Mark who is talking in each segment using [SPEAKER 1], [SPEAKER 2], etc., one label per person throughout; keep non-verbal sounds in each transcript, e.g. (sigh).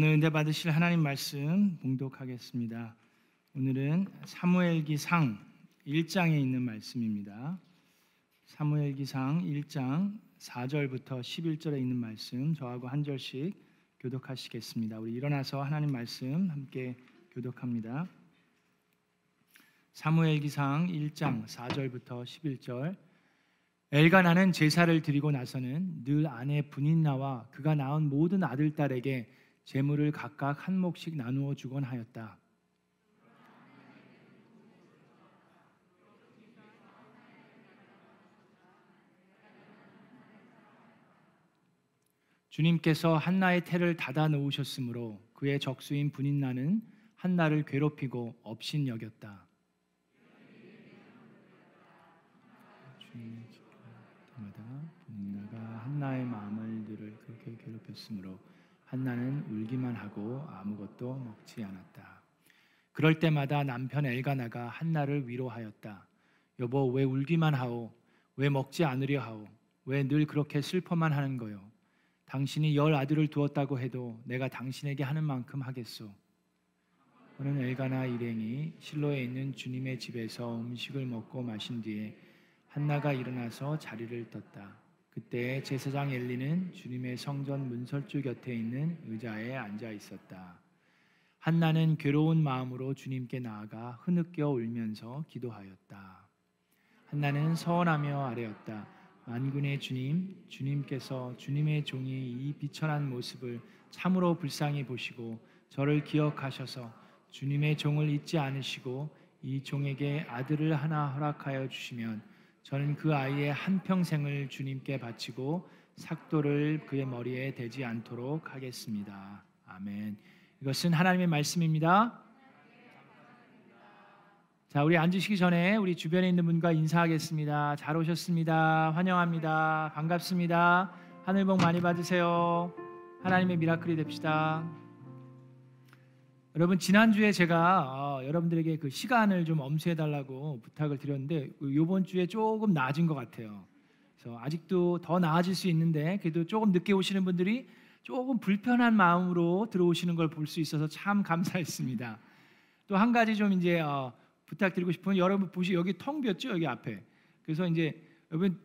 [SPEAKER 1] 오늘 은혜 받으실 하나님 말씀 봉독하겠습니다. 오늘은 사무엘기상 1장에 있는 말씀입니다. 사무엘기상 1장 4절부터 11절에 있는 말씀 저하고 한 절씩 교독하시겠습니다. 우리 일어나서 하나님 말씀 함께 교독합니다. 사무엘기상 1장 4절부터 11절 엘가나는 제사를 드리고 나서는 늘 아내 분인 나와 그가 낳은 모든 아들 딸에게 재물을 각각 한 몫씩 나누어 주곤 하였다. 주님께서 한나의 태를 닫아 놓으셨으므로 그의 적수인 분인나는 한나를 괴롭히고 업신 여겼다. 한나의 마음을 늘 그렇게 괴롭혔으므로 한나는 울기만 하고 아무것도 먹지 않았다. 그럴 때마다 남편 엘가나가 한나를 위로하였다. 여보 왜 울기만 하오? 왜 먹지 않으려 하오? 왜 늘 그렇게 슬퍼만 하는 거요? 당신이 열 아들을 두었다고 해도 내가 당신에게 하는 만큼 하겠소. 그는 엘가나 일행이 실로에 있는 주님의 집에서 음식을 먹고 마신 뒤에 한나가 일어나서 자리를 떴다. 그때 제사장 엘리는 주님의 성전 문설주 곁에 있는 의자에 앉아 있었다. 한나는 괴로운 마음으로 주님께 나아가 흐느껴 울면서 기도하였다. 한나는 서원하며 아뢰었다. 만군의 주님, 주님께서 주님의 종이 이 비천한 모습을 참으로 불쌍히 보시고 저를 기억하셔서 주님의 종을 잊지 않으시고 이 종에게 아들을 하나 허락하여 주시면 저는 그 아이의 한 평생을 주님께 바치고 삭도를 그의 머리에 대지 않도록 하겠습니다. 아멘. 이것은 하나님의 말씀입니다. 자, 우리 앉으시기 전에 우리 주변에 있는 분과 인사하겠습니다. 잘 오셨습니다. 환영합니다. 반갑습니다. 하늘 복 많이 받으세요. 하나님의 미라클이 됩시다. 여러분 지난주에 제가 어, 여러분들에게 그 시간을 좀 엄수해 달라고 부탁을 드렸는데 이번 주에 조금 나아진 것 같아요. 그래서 아직도 더 나아질 수 있는데 그래도 조금 늦게 오시는 분들이 조금 불편한 마음으로 들어오시는 걸 볼 수 있어서 참 감사했습니다. 또 한 가지 좀 이제 어, 부탁드리고 싶은 여러분 보시 여기 텅 비었죠 여기 앞에. 그래서 이제 여러분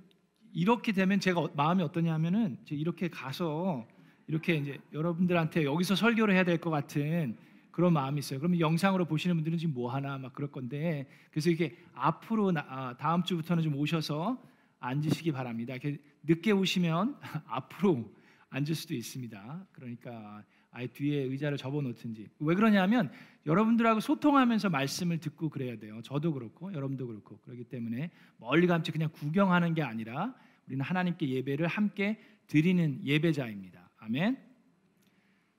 [SPEAKER 1] 이렇게 되면 제가 어, 마음이 어떠냐면은 이렇게 가서 이렇게 이제 여러분들한테 여기서 설교를 해야 될 것 같은 그런 마음이 있어요. 그러면 영상으로 보시는 분들은 지금 뭐 하나 막 그럴 건데 그래서 이게 앞으로 나, 아, 다음 주부터는 좀 오셔서 앉으시기 바랍니다. 이렇게 늦게 오시면 (laughs) 앞으로 앉을 수도 있습니다. 그러니까 아예 뒤에 의자를 접어 놓든지. 왜 그러냐면 여러분들하고 소통하면서 말씀을 듣고 그래야 돼요. 저도 그렇고 여러분도 그렇고 그렇기 때문에 멀리 감지 그냥 구경하는 게 아니라 우리는 하나님께 예배를 함께 드리는 예배자입니다. 아멘.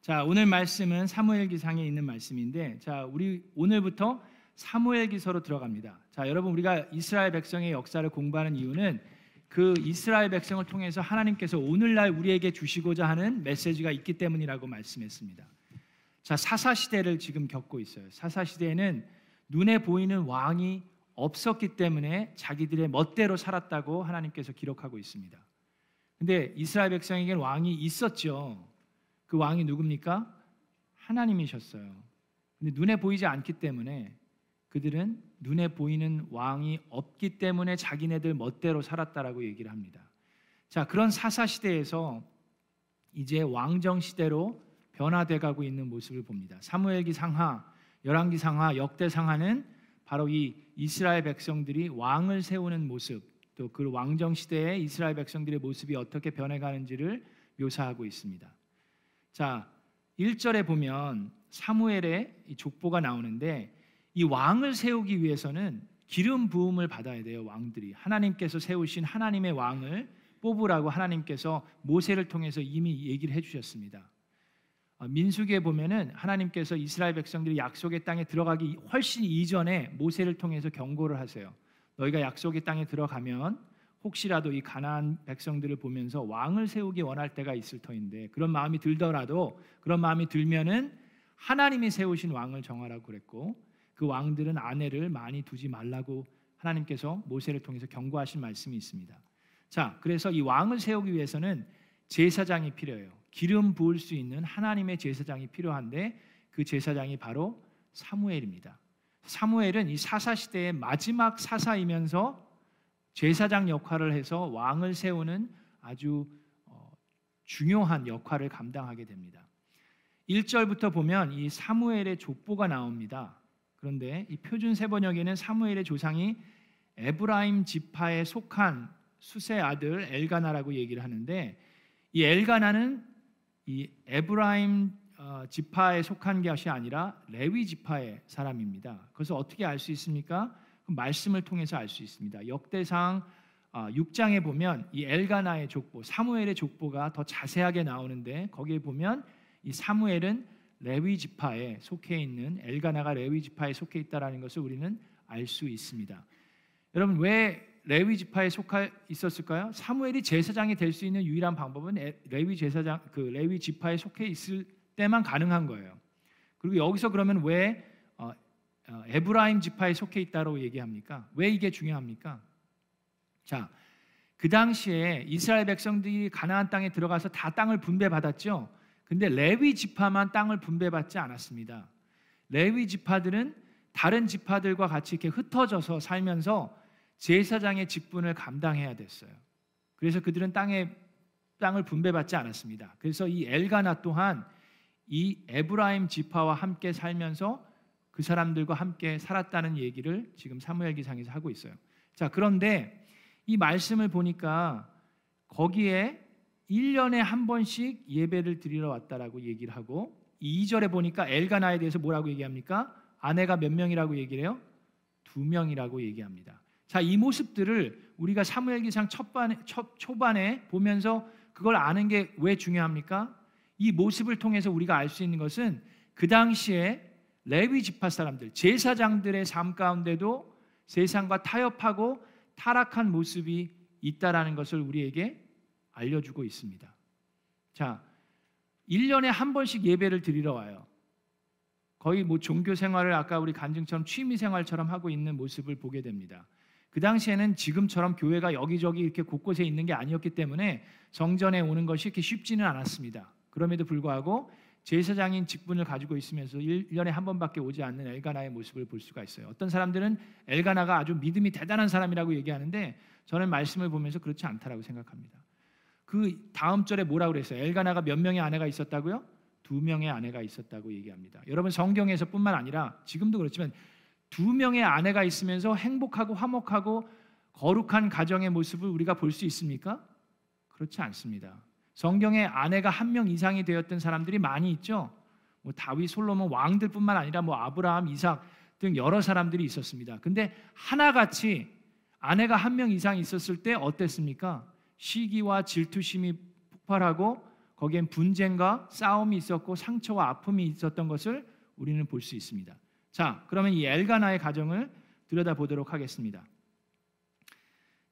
[SPEAKER 1] 자, 오늘 말씀은 사무엘기상에 있는 말씀인데 자, 우리 오늘부터 사무엘기서로 들어갑니다. 자, 여러분 우리가 이스라엘 백성의 역사를 공부하는 이유는 그 이스라엘 백성을 통해서 하나님께서 오늘날 우리에게 주시고자 하는 메시지가 있기 때문이라고 말씀했습니다. 자, 사사 시대를 지금 겪고 있어요. 사사 시대에는 눈에 보이는 왕이 없었기 때문에 자기들의 멋대로 살았다고 하나님께서 기록하고 있습니다. 근데 이스라엘 백성에게는 왕이 있었죠. 그 왕이 누굽니까? 하나님이셨어요. 근데 눈에 보이지 않기 때문에 그들은 눈에 보이는 왕이 없기 때문에 자기네들 멋대로 살았다라고 얘기를 합니다. 자, 그런 사사 시대에서 이제 왕정 시대로 변화돼 가고 있는 모습을 봅니다. 사무엘기 상하, 열왕기 상하, 역대 상하는 바로 이 이스라엘 백성들이 왕을 세우는 모습, 또 그 왕정 시대에 이스라엘 백성들의 모습이 어떻게 변해 가는지를 묘사하고 있습니다. 자, 1절에 보면 사무엘의 족보가 나오는데 이 왕을 세우기 위해서는 기름 부음을 받아야 돼요, 왕들이. 하나님께서 세우신 하나님의 왕을 뽑으라고 하나님께서 모세를 통해서 이미 얘기를 해 주셨습니다. 어, 민수기에 보면은 하나님께서 이스라엘 백성들이 약속의 땅에 들어가기 훨씬 이전에 모세를 통해서 경고를 하세요. 너희가 약속의 땅에 들어가면 혹시라도 이 가나안 백성들을 보면서 왕을 세우기 원할 때가 있을 터인데 그런 마음이 들더라도 그런 마음이 들면은 하나님이 세우신 왕을 정하라고 그랬고 그 왕들은 아내를 많이 두지 말라고 하나님께서 모세를 통해서 경고하신 말씀이 있습니다. 자, 그래서 이 왕을 세우기 위해서는 제사장이 필요해요. 기름 부을 수 있는 하나님의 제사장이 필요한데 그 제사장이 바로 사무엘입니다. 사무엘은 이 사사 시대의 마지막 사사이면서 제사장 역할을 해서 왕을 세우는 아주 어, 중요한 역할을 감당하게 됩니다. 1절부터 보면 이 사무엘의 족보가 나옵니다. 그런데 이 표준 세번역에는 사무엘의 조상이 에브라임 지파에 속한 수세 아들 엘가나라고 얘기를 하는데 이 엘가나는 이 에브라임 어, 지파에 속한 것이 아니라 레위 지파의 사람입니다. 그래서 어떻게 알 수 있습니까? 그 말씀을 통해서 알 수 있습니다. 역대상 6장에 어, 보면 이 엘가나의 족보, 사무엘의 족보가 더 자세하게 나오는데 거기에 보면 이 사무엘은 레위 지파에 속해 있는 엘가나가 레위 지파에 속해 있다라는 것을 우리는 알 수 있습니다. 여러분 왜 레위 지파에 속해 있었을까요? 사무엘이 제사장이 될 수 있는 유일한 방법은 레위 제사장 그 레위 지파에 속해 있을 때만 가능한 거예요. 그리고 여기서 그러면 왜 에브라임 지파에 속해 있다고 얘기합니까? 왜 이게 중요합니까? 자, 그 당시에 이스라엘 백성들이 가나안 땅에 들어가서 다 땅을 분배받았죠. 근데 레위 지파만 땅을 분배받지 않았습니다. 레위 지파들은 다른 지파들과 같이 이렇게 흩어져서 살면서 제사장의 직분을 감당해야 됐어요. 그래서 그들은 땅에 땅을 분배받지 않았습니다. 그래서 이 엘가나 또한 이 에브라임 지파와 함께 살면서 그 사람들과 함께 살았다는 얘기를 지금 사무엘기상에서 하고 있어요. 자, 그런데 이 말씀을 보니까 거기에 1년에 한 번씩 예배를 드리러 왔다라고 얘기를 하고 2절에 보니까 엘가나에 대해서 뭐라고 얘기합니까? 아내가 몇 명이라고 얘기를 해요? 두 명이라고 얘기합니다. 자, 이 모습들을 우리가 사무엘기상 첫반에, 첫, 초반에 보면서 그걸 아는 게 왜 중요합니까? 이 모습을 통해서 우리가 알 수 있는 것은 그 당시에 레위 지파 사람들, 제사장들의 삶 가운데도 세상과 타협하고 타락한 모습이 있다라는 것을 우리에게 알려주고 있습니다. 자, 1년에 한 번씩 예배를 드리러 와요. 거의 뭐 종교 생활을 아까 우리 간증처럼 취미 생활처럼 하고 있는 모습을 보게 됩니다. 그 당시에는 지금처럼 교회가 여기저기 이렇게 곳곳에 있는 게 아니었기 때문에 성전에 오는 것이 이렇게 쉽지는 않았습니다. 그럼에도 불구하고 제사장인 직분을 가지고 있으면서 1년에 한 번밖에 오지 않는 엘가나의 모습을 볼 수가 있어요. 어떤 사람들은 엘가나가 아주 믿음이 대단한 사람이라고 얘기하는데 저는 말씀을 보면서 그렇지 않다라고 생각합니다. 그 다음 절에 뭐라고 그랬어요? 엘가나가 몇 명의 아내가 있었다고요? 두 명의 아내가 있었다고 얘기합니다. 여러분 성경에서뿐만 아니라 지금도 그렇지만 두 명의 아내가 있으면서 행복하고 화목하고 거룩한 가정의 모습을 우리가 볼 수 있습니까? 그렇지 않습니다. 성경에 아내가 한 명 이상이 되었던 사람들이 많이 있죠. 뭐 다윗, 솔로몬 왕들뿐만 아니라 뭐 아브라함, 이삭 등 여러 사람들이 있었습니다. 근데 하나같이 아내가 한 명 이상 있었을 때 어땠습니까? 시기와 질투심이 폭발하고 거기엔 분쟁과 싸움이 있었고 상처와 아픔이 있었던 것을 우리는 볼 수 있습니다. 자, 그러면 이 엘가나의 가정을 들여다보도록 하겠습니다.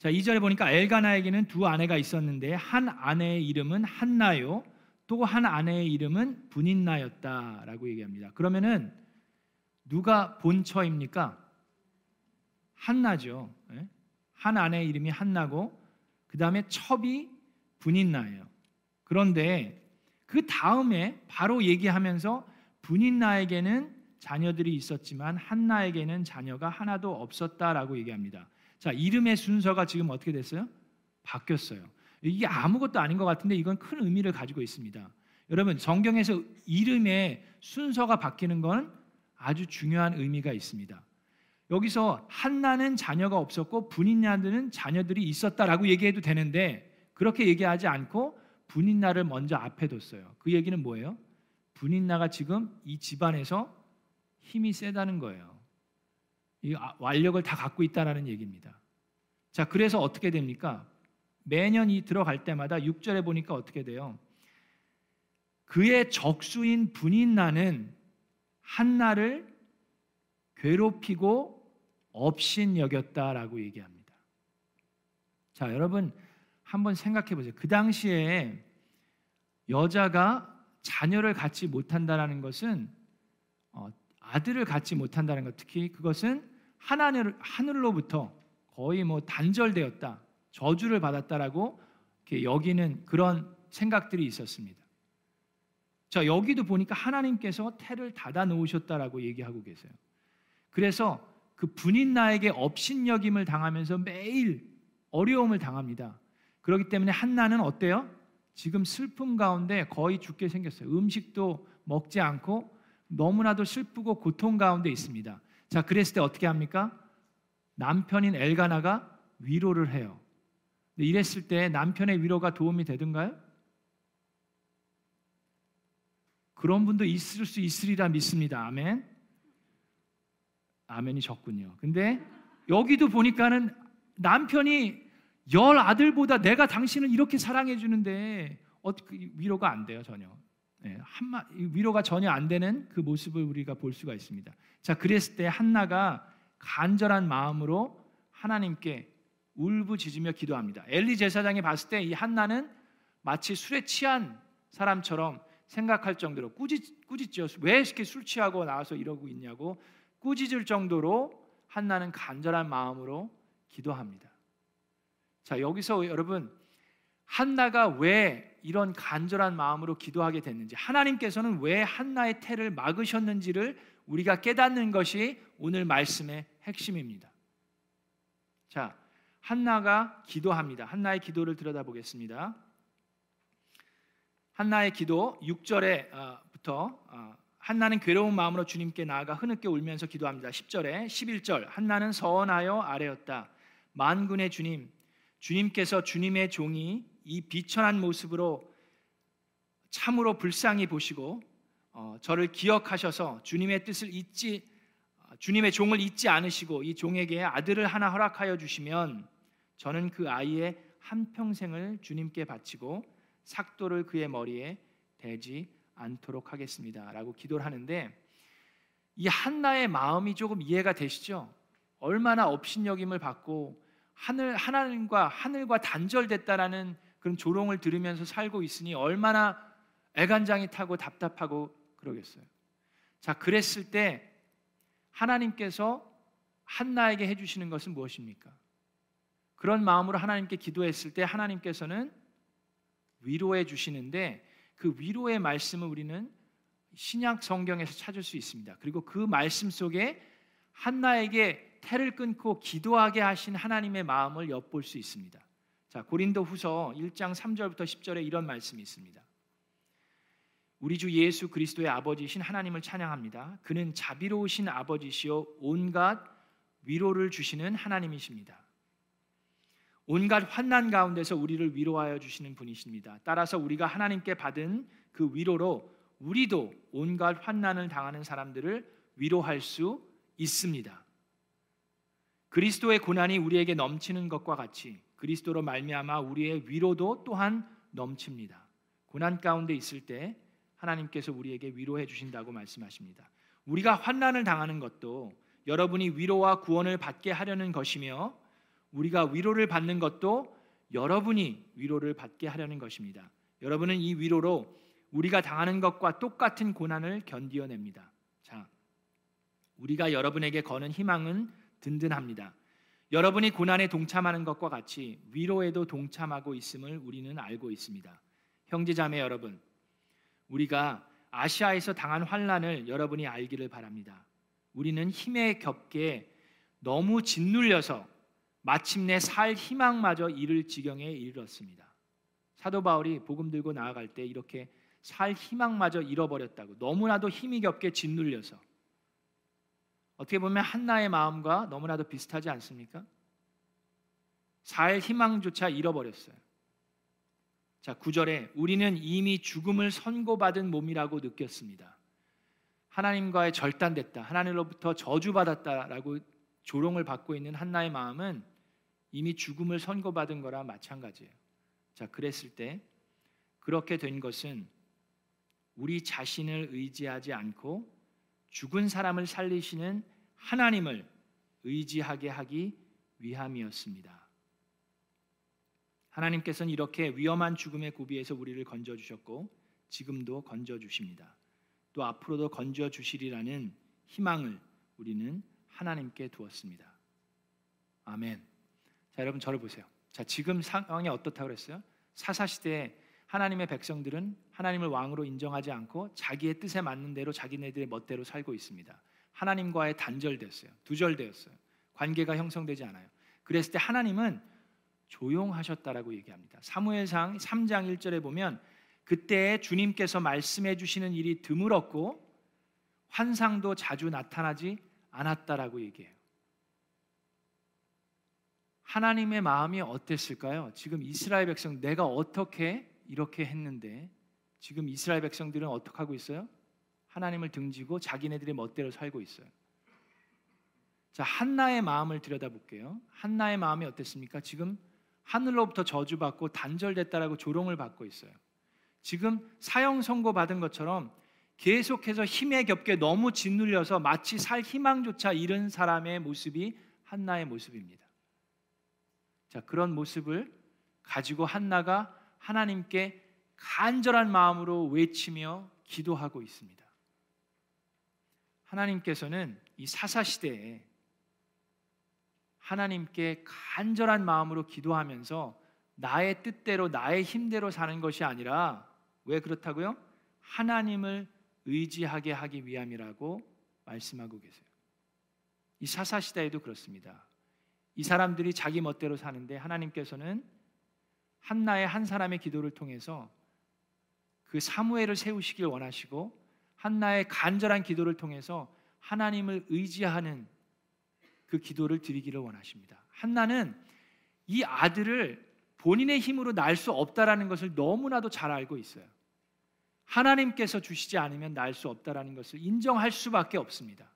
[SPEAKER 1] 자, 2절에 보니까 엘가나에게는 두 아내가 있었는데 한 아내의 이름은 한나요. 또 한 아내의 이름은 분인나였다라고 얘기합니다. 그러면은 누가 본처입니까? 한나죠. 예? 한 아내의 이름이 한나고 그 다음에 첩이 분인나예요. 그런데 그 다음에 바로 얘기하면서 분인나에게는 자녀들이 있었지만 한나에게는 자녀가 하나도 없었다라고 얘기합니다. 자, 이름의 순서가 지금 어떻게 됐어요? 바뀌었어요. 이게 아무것도 아닌 것 같은데 이건 큰 의미를 가지고 있습니다. 여러분, 성경에서 이름의 순서가 바뀌는 건 아주 중요한 의미가 있습니다. 여기서 한나는 자녀가 없었고 분인나는 자녀들이 있었다라고 얘기해도 되는데 그렇게 얘기하지 않고 분인나를 먼저 앞에 뒀어요. 그 얘기는 뭐예요? 분인나가 지금 이 집안에서 힘이 세다는 거예요. 이 아, 완력을 다 갖고 있다라는 얘기입니다. 자, 그래서 어떻게 됩니까? 매년 이 들어갈 때마다 6절에 보니까 어떻게 돼요? 그의 적수인 분인나는 한나를 괴롭히고 업신 여겼다라고 얘기합니다. 자, 여러분 한번 생각해 보세요. 그 당시에 여자가 자녀를 갖지 못한다라는 것은 어, 아들을 갖지 못한다는 것, 특히 그것은 하나님 하늘로부터 거의 뭐 단절되었다, 저주를 받았다라고 여기는 그런 생각들이 있었습니다. 자, 여기도 보니까 하나님께서 태를 닫아 놓으셨다라고 얘기하고 계세요. 그래서 그 분인 나에게 업신여김을 당하면서 매일 어려움을 당합니다. 그렇기 때문에 한나는 어때요? 지금 슬픔 가운데 거의 죽게 생겼어요. 음식도 먹지 않고 너무나도 슬프고 고통 가운데 있습니다. 자, 그랬을 때 어떻게 합니까? 남편인 엘가나가 위로를 해요. 이랬을 때 남편의 위로가 도움이 되든가요? 그런 분도 있을 수 있으리라 믿습니다. 아멘. 아멘이 적군요. 근데 여기도 보니까는 남편이 열 아들보다 내가 당신을 이렇게 사랑해 주는데 어떻게 위로가 안 돼요 전혀. 네, 한마 위로가 전혀 안 되는 그 모습을 우리가 볼 수가 있습니다. 자, 그랬을 때 한나가 간절한 마음으로 하나님께 울부짖으며 기도합니다. 엘리 제사장이 봤을 때 이 한나는 마치 술에 취한 사람처럼 생각할 정도로 꾸짖 꾸짖죠. 왜 이렇게 술 취하고 나와서 이러고 있냐고 꾸짖을 정도로 한나는 간절한 마음으로 기도합니다. 자, 여기서 여러분 한나가 왜 이런 간절한 마음으로 기도하게 됐는지 하나님께서는 왜 한나의 태를 막으셨는지를 우리가 깨닫는 것이 오늘 말씀의 핵심입니다. 자, 한나가 기도합니다. 한나의 기도를 들여다보겠습니다. 한나의 기도 6절에부터 어, 한나는 괴로운 마음으로 주님께 나아가 흐느껴 울면서 기도합니다. 10절에 11절 한나는 서원하여 아뢰었다. 만군의 주님 주님께서 주님의 종이 이 비천한 모습으로 참으로 불쌍히 보시고 어, 저를 기억하셔서 주님의 뜻을 잊지 어, 주님의 종을 잊지 않으시고 이 종에게 아들을 하나 허락하여 주시면 저는 그 아이의 한 평생을 주님께 바치고 삭도를 그의 머리에 대지 않도록 하겠습니다라고 기도를 하는데 이 한나의 마음이 조금 이해가 되시죠? 얼마나 업신여김을 받고 하늘 하나님과 하늘과 단절됐다라는 그런 조롱을 들으면서 살고 있으니 얼마나 애간장이 타고 답답하고 그러겠어요. 자, 그랬을 때 하나님께서 한나에게 해주시는 것은 무엇입니까? 그런 마음으로 하나님께 기도했을 때 하나님께서는 위로해 주시는데 그 위로의 말씀을 우리는 신약 성경에서 찾을 수 있습니다. 그리고 그 말씀 속에 한나에게 태를 끊고 기도하게 하신 하나님의 마음을 엿볼 수 있습니다. 자, 고린도 후서 1장 3절부터 10절에 이런 말씀이 있습니다. 우리 주 예수 그리스도의 아버지신 하나님을 찬양합니다. 그는 자비로우신 아버지시요 온갖 위로를 주시는 하나님이십니다. 온갖 환난 가운데서 우리를 위로하여 주시는 분이십니다. 따라서 우리가 하나님께 받은 그 위로로 우리도 온갖 환난을 당하는 사람들을 위로할 수 있습니다. 그리스도의 고난이 우리에게 넘치는 것과 같이 그리스도로 말미암아 우리의 위로도 또한 넘칩니다. 고난 가운데 있을 때 하나님께서 우리에게 위로해 주신다고 말씀하십니다. 우리가 환난을 당하는 것도 여러분이 위로와 구원을 받게 하려는 것이며 우리가 위로를 받는 것도 여러분이 위로를 받게 하려는 것입니다. 여러분은 이 위로로 우리가 당하는 것과 똑같은 고난을 견디어냅니다. 자, 우리가 여러분에게 거는 희망은 든든합니다. 여러분이 고난에 동참하는 것과 같이 위로에도 동참하고 있음을 우리는 알고 있습니다. 형제자매 여러분, 우리가 아시아에서 당한 환란을 여러분이 알기를 바랍니다. 우리는 힘에 겹게 너무 짓눌려서 마침내 살 희망마저 잃을 지경에 이르렀습니다. 사도 바울이 복음 들고 나아갈 때 이렇게 살 희망마저 잃어버렸다고 너무나도 힘이 겹게 짓눌려서 어떻게 보면 한나의 마음과 너무나도 비슷하지 않습니까? 살 희망조차 잃어버렸어요. 자, 9절에 우리는 이미 죽음을 선고받은 몸이라고 느꼈습니다. 하나님과의 절단됐다. 하나님으로부터 저주받았다라고 조롱을 받고 있는 한나의 마음은 이미 죽음을 선고받은 거랑 마찬가지예요. 자, 그랬을 때 그렇게 된 것은 우리 자신을 의지하지 않고 죽은 사람을 살리시는 하나님을 의지하게 하기 위함이었습니다. 하나님께서는 이렇게 위험한 죽음의 고비에서 우리를 건져 주셨고 지금도 건져 주십니다. 또 앞으로도 건져 주시리라는 희망을 우리는 하나님께 두었습니다. 아멘. 자, 여러분 저를 보세요. 자, 지금 상황이 어떻다고 그랬어요? 사사 시대에 하나님의 백성들은 하나님을 왕으로 인정하지 않고 자기의 뜻에 맞는 대로 자기네들의 멋대로 살고 있습니다. 하나님과의 단절됐어요. 두절되었어요. 관계가 형성되지 않아요. 그랬을 때 하나님은 조용하셨다라고 얘기합니다. 사무엘상 3장 1절에 보면 그때 주님께서 말씀해 주시는 일이 드물었고 환상도 자주 나타나지 않았다라고 얘기해요. 하나님의 마음이 어땠을까요? 지금 이스라엘 백성 내가 어떻게 이렇게 했는데 지금 이스라엘 백성들은 어떻게 하고 있어요? 하나님을 등지고 자기네들의 멋대로 살고 있어요. 자, 한나의 마음을 들여다볼게요. 한나의 마음이 어땠습니까? 지금 하늘로부터 저주받고 단절됐다라고 조롱을 받고 있어요. 지금 사형 선고 받은 것처럼 계속해서 힘에 겹게 너무 짓눌려서 마치 살 희망조차 잃은 사람의 모습이 한나의 모습입니다. 자, 그런 모습을 가지고 한나가 하나님께 간절한 마음으로 외치며 기도하고 있습니다. 하나님께서는 이 사사 시대에 하나님께 간절한 마음으로 기도하면서 나의 뜻대로 나의 힘대로 사는 것이 아니라 왜 그렇다고요? 하나님을 의지하게 하기 위함이라고 말씀하고 계세요. 이 사사 시대에도 그렇습니다. 이 사람들이 자기 멋대로 사는데 하나님께서는 한나의 한 사람의 기도를 통해서 그 사무엘을 세우시길 원하시고 한나의 간절한 기도를 통해서 하나님을 의지하는 그 기도를 드리기를 원하십니다. 한나는 이 아들을 본인의 힘으로 낳을 수 없다라는 것을 너무나도 잘 알고 있어요. 하나님께서 주시지 않으면 낳을 수 없다라는 것을 인정할 수밖에 없습니다.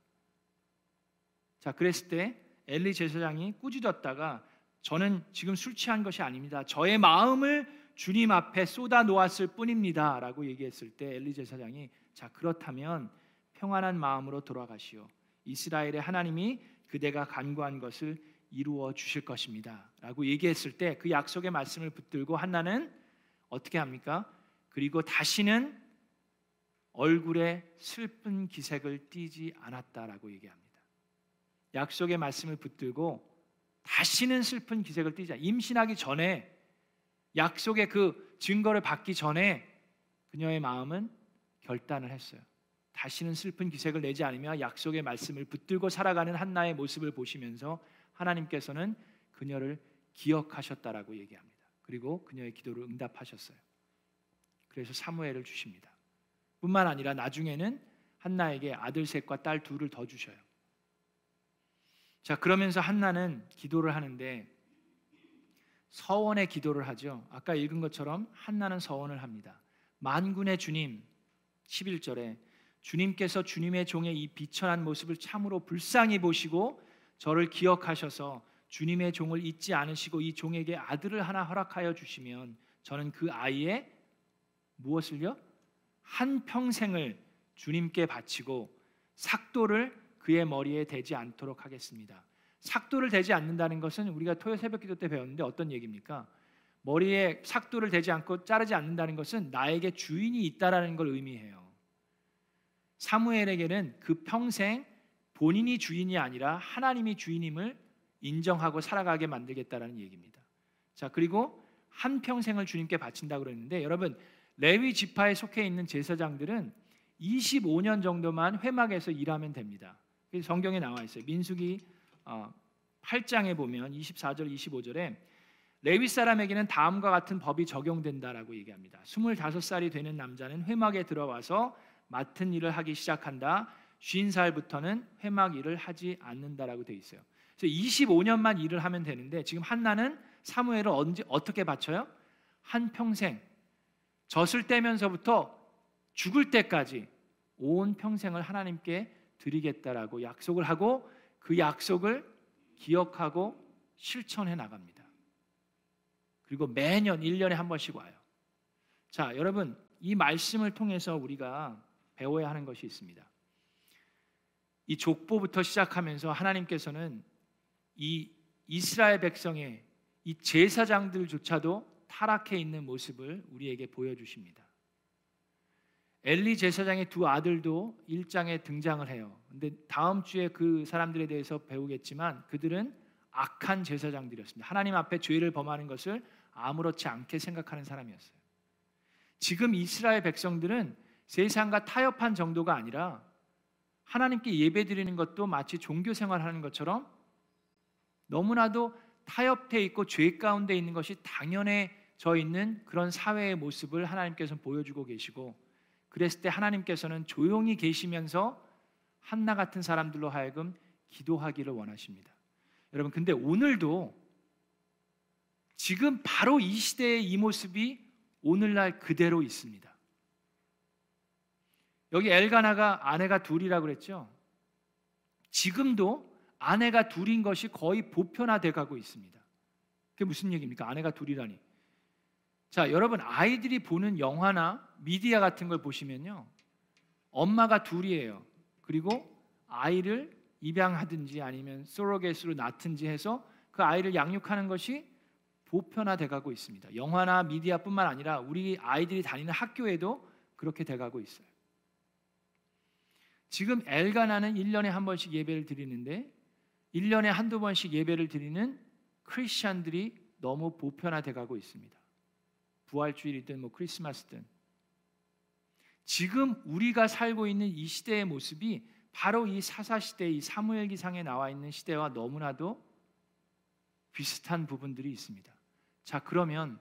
[SPEAKER 1] 자, 그랬을 때 엘리 제사장이 꾸짖었다가 저는 지금 술 취한 것이 아닙니다. 저의 마음을 주님 앞에 쏟아 놓았을 뿐입니다라고 얘기했을 때 엘리 제사장이 자, 그렇다면 평안한 마음으로 돌아가시오. 이스라엘의 하나님이 그대가 간구한 것을 이루어 주실 것입니다 라고 얘기했을 때 그 약속의 말씀을 붙들고 한나는 어떻게 합니까? 그리고 다시는 얼굴에 슬픈 기색을 띠지 않았다라고 얘기합니다. 약속의 말씀을 붙들고 다시는 슬픈 기색을 띠지 않. 임신하기 전에 약속의 그 증거를 받기 전에 그녀의 마음은 결단을 했어요. 다시는 슬픈 기색을 내지 않으며 약속의 말씀을 붙들고 살아가는 한나의 모습을 보시면서 하나님께서는 그녀를 기억하셨다라고 얘기합니다. 그리고 그녀의 기도를 응답하셨어요. 그래서 사무엘을 주십니다. 뿐만 아니라 나중에는 한나에게 아들 셋과 딸 둘을 더 주셔요. 자, 그러면서 한나는 기도를 하는데 서원의 기도를 하죠. 아까 읽은 것처럼 한나는 서원을 합니다. 만군의 주님 11절에 주님께서 주님의 종의 이 비천한 모습을 참으로 불쌍히 보시고 저를 기억하셔서 주님의 종을 잊지 않으시고 이 종에게 아들을 하나 허락하여 주시면 저는 그 아이의 무엇을요? 한 평생을 주님께 바치고 삭도를 그의 머리에 대지 않도록 하겠습니다. 삭도를 대지 않는다는 것은 우리가 토요 새벽 기도 때 배웠는데 어떤 얘기입니까? 머리에 삭도를 대지 않고 자르지 않는다는 것은 나에게 주인이 있다라는 걸 의미해요. 사무엘에게는 그 평생 본인이 주인이 아니라 하나님이 주인임을 인정하고 살아가게 만들겠다라는 얘기입니다. 자, 그리고 한 평생을 주님께 바친다 그랬는데 여러분 레위 지파에 속해 있는 제사장들은 25년 정도만 회막에서 일하면 됩니다. 성경에 나와 있어요. 민수기 8장에 어, 보면 24절 25절에 레위 사람에게는 다음과 같은 법이 적용된다라고 얘기합니다. 25살이 되는 남자는 회막에 들어와서 맡은 일을 하기 시작한다. 50살부터는 회막 일을 하지 않는다라고 돼 있어요. 그래서 25년만 일을 하면 되는데 지금 한나는 사무엘을 언제 어떻게 바쳐요? 한 평생 젖을 떼면서부터 죽을 때까지 온 평생을 하나님께 드리겠다라고 약속을 하고 그 약속을 기억하고 실천해 나갑니다. 그리고 매년 1년에 한 번씩 와요. 자, 여러분, 이 말씀을 통해서 우리가 배워야 하는 것이 있습니다. 이 족보부터 시작하면서 하나님께서는 이 이스라엘 백성의 이 제사장들조차도 타락해 있는 모습을 우리에게 보여주십니다. 엘리 제사장의 두 아들도 1장에 등장을 해요. 근데 다음 주에 그 사람들에 대해서 배우겠지만 그들은 악한 제사장들이었습니다. 하나님 앞에 죄를 범하는 것을 아무렇지 않게 생각하는 사람이었어요. 지금 이스라엘 백성들은 세상과 타협한 정도가 아니라 하나님께 예배드리는 것도 마치 종교 생활하는 것처럼 너무나도 타협돼 있고 죄 가운데 있는 것이 당연해져 있는 그런 사회의 모습을 하나님께서 보여주고 계시고 그랬을 때 하나님께서는 조용히 계시면서 한나 같은 사람들로 하여금 기도하기를 원하십니다. 여러분 근데 오늘도 지금 바로 이 시대의 이 모습이 오늘날 그대로 있습니다. 여기 엘가나가 아내가 둘이라고 그랬죠. 지금도 아내가 둘인 것이 거의 보편화돼 가고 있습니다. 그게 무슨 얘기입니까? 아내가 둘이라니. 자, 여러분 아이들이 보는 영화나 미디어 같은 걸 보시면요. 엄마가 둘이에요. 그리고 아이를 입양하든지 아니면 소로겟으로 낳든지 해서 그 아이를 양육하는 것이 보편화돼 가고 있습니다. 영화나 미디어뿐만 아니라 우리 아이들이 다니는 학교에도 그렇게 돼 가고 있어요. 지금 엘가나는 1년에 한 번씩 예배를 드리는데 1년에 한두 번씩 예배를 드리는 크리스천들이 너무 보편화돼 가고 있습니다. 부활주일이든 뭐 크리스마스든 지금 우리가 살고 있는 이 시대의 모습이 바로 이 사사 시대 이 사무엘기상에 나와 있는 시대와 너무나도 비슷한 부분들이 있습니다. 자, 그러면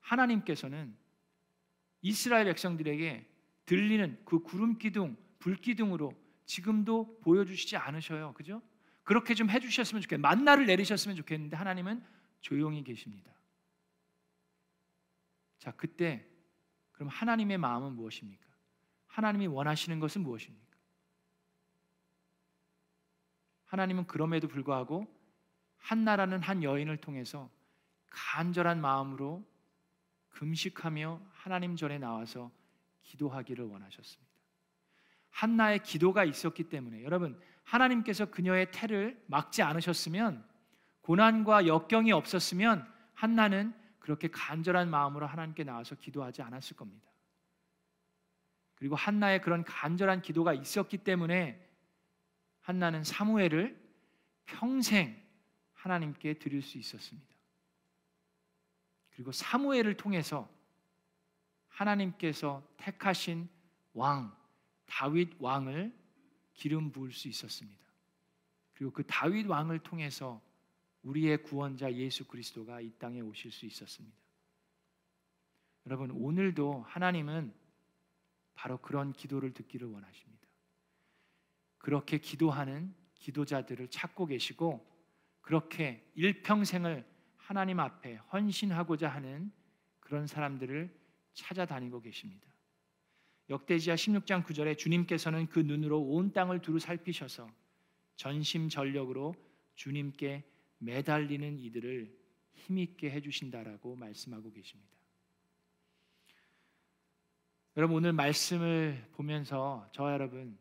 [SPEAKER 1] 하나님께서는 이스라엘 백성들에게 들리는 그 구름 기둥, 불 기둥으로 지금도 보여주시지 않으셔요. 그죠? 그렇게 좀 해주셨으면 좋겠 만나를 내리셨으면 좋겠는데 하나님은 조용히 계십니다. 자, 그때 그럼 하나님의 마음은 무엇입니까? 하나님이 원하시는 것은 무엇입니까? 하나님은 그럼에도 불구하고 한나라는 한 여인을 통해서 간절한 마음으로 금식하며 하나님 전에 나와서 기도하기를 원하셨습니다. 한나의 기도가 있었기 때문에 여러분 하나님께서 그녀의 태를 막지 않으셨으면 고난과 역경이 없었으면 한나는 그렇게 간절한 마음으로 하나님께 나와서 기도하지 않았을 겁니다. 그리고 한나의 그런 간절한 기도가 있었기 때문에 한나는 사무엘을 평생 하나님께 드릴 수 있었습니다. 그리고 사무엘을 통해서 하나님께서 택하신 왕 다윗 왕을 기름 부을 수 있었습니다. 그리고 그 다윗 왕을 통해서 우리의 구원자 예수 그리스도가 이 땅에 오실 수 있었습니다. 여러분 오늘도 하나님은 바로 그런 기도를 듣기를 원하십니다. 그렇게 기도하는 기도자들을 찾고 계시고 그렇게 일평생을 하나님 앞에 헌신하고자 하는 그런 사람들을 찾아다니고 계십니다. 역대지하 16장 9절에 주님께서는 그 눈으로 온 땅을 두루 살피셔서 전심전력으로 주님께 매달리는 이들을 힘있게 해주신다라고 말씀하고 계십니다. 여러분 오늘 말씀을 보면서 저 여러분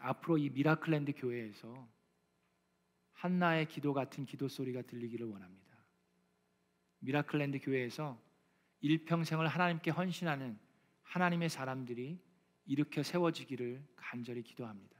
[SPEAKER 1] 앞으로 이 미라클랜드 교회에서 한나의 기도 같은 기도 소리가 들리기를 원합니다. 미라클랜드 교회에서 일평생을 하나님께 헌신하는 하나님의 사람들이 일으켜 세워지기를 간절히 기도합니다.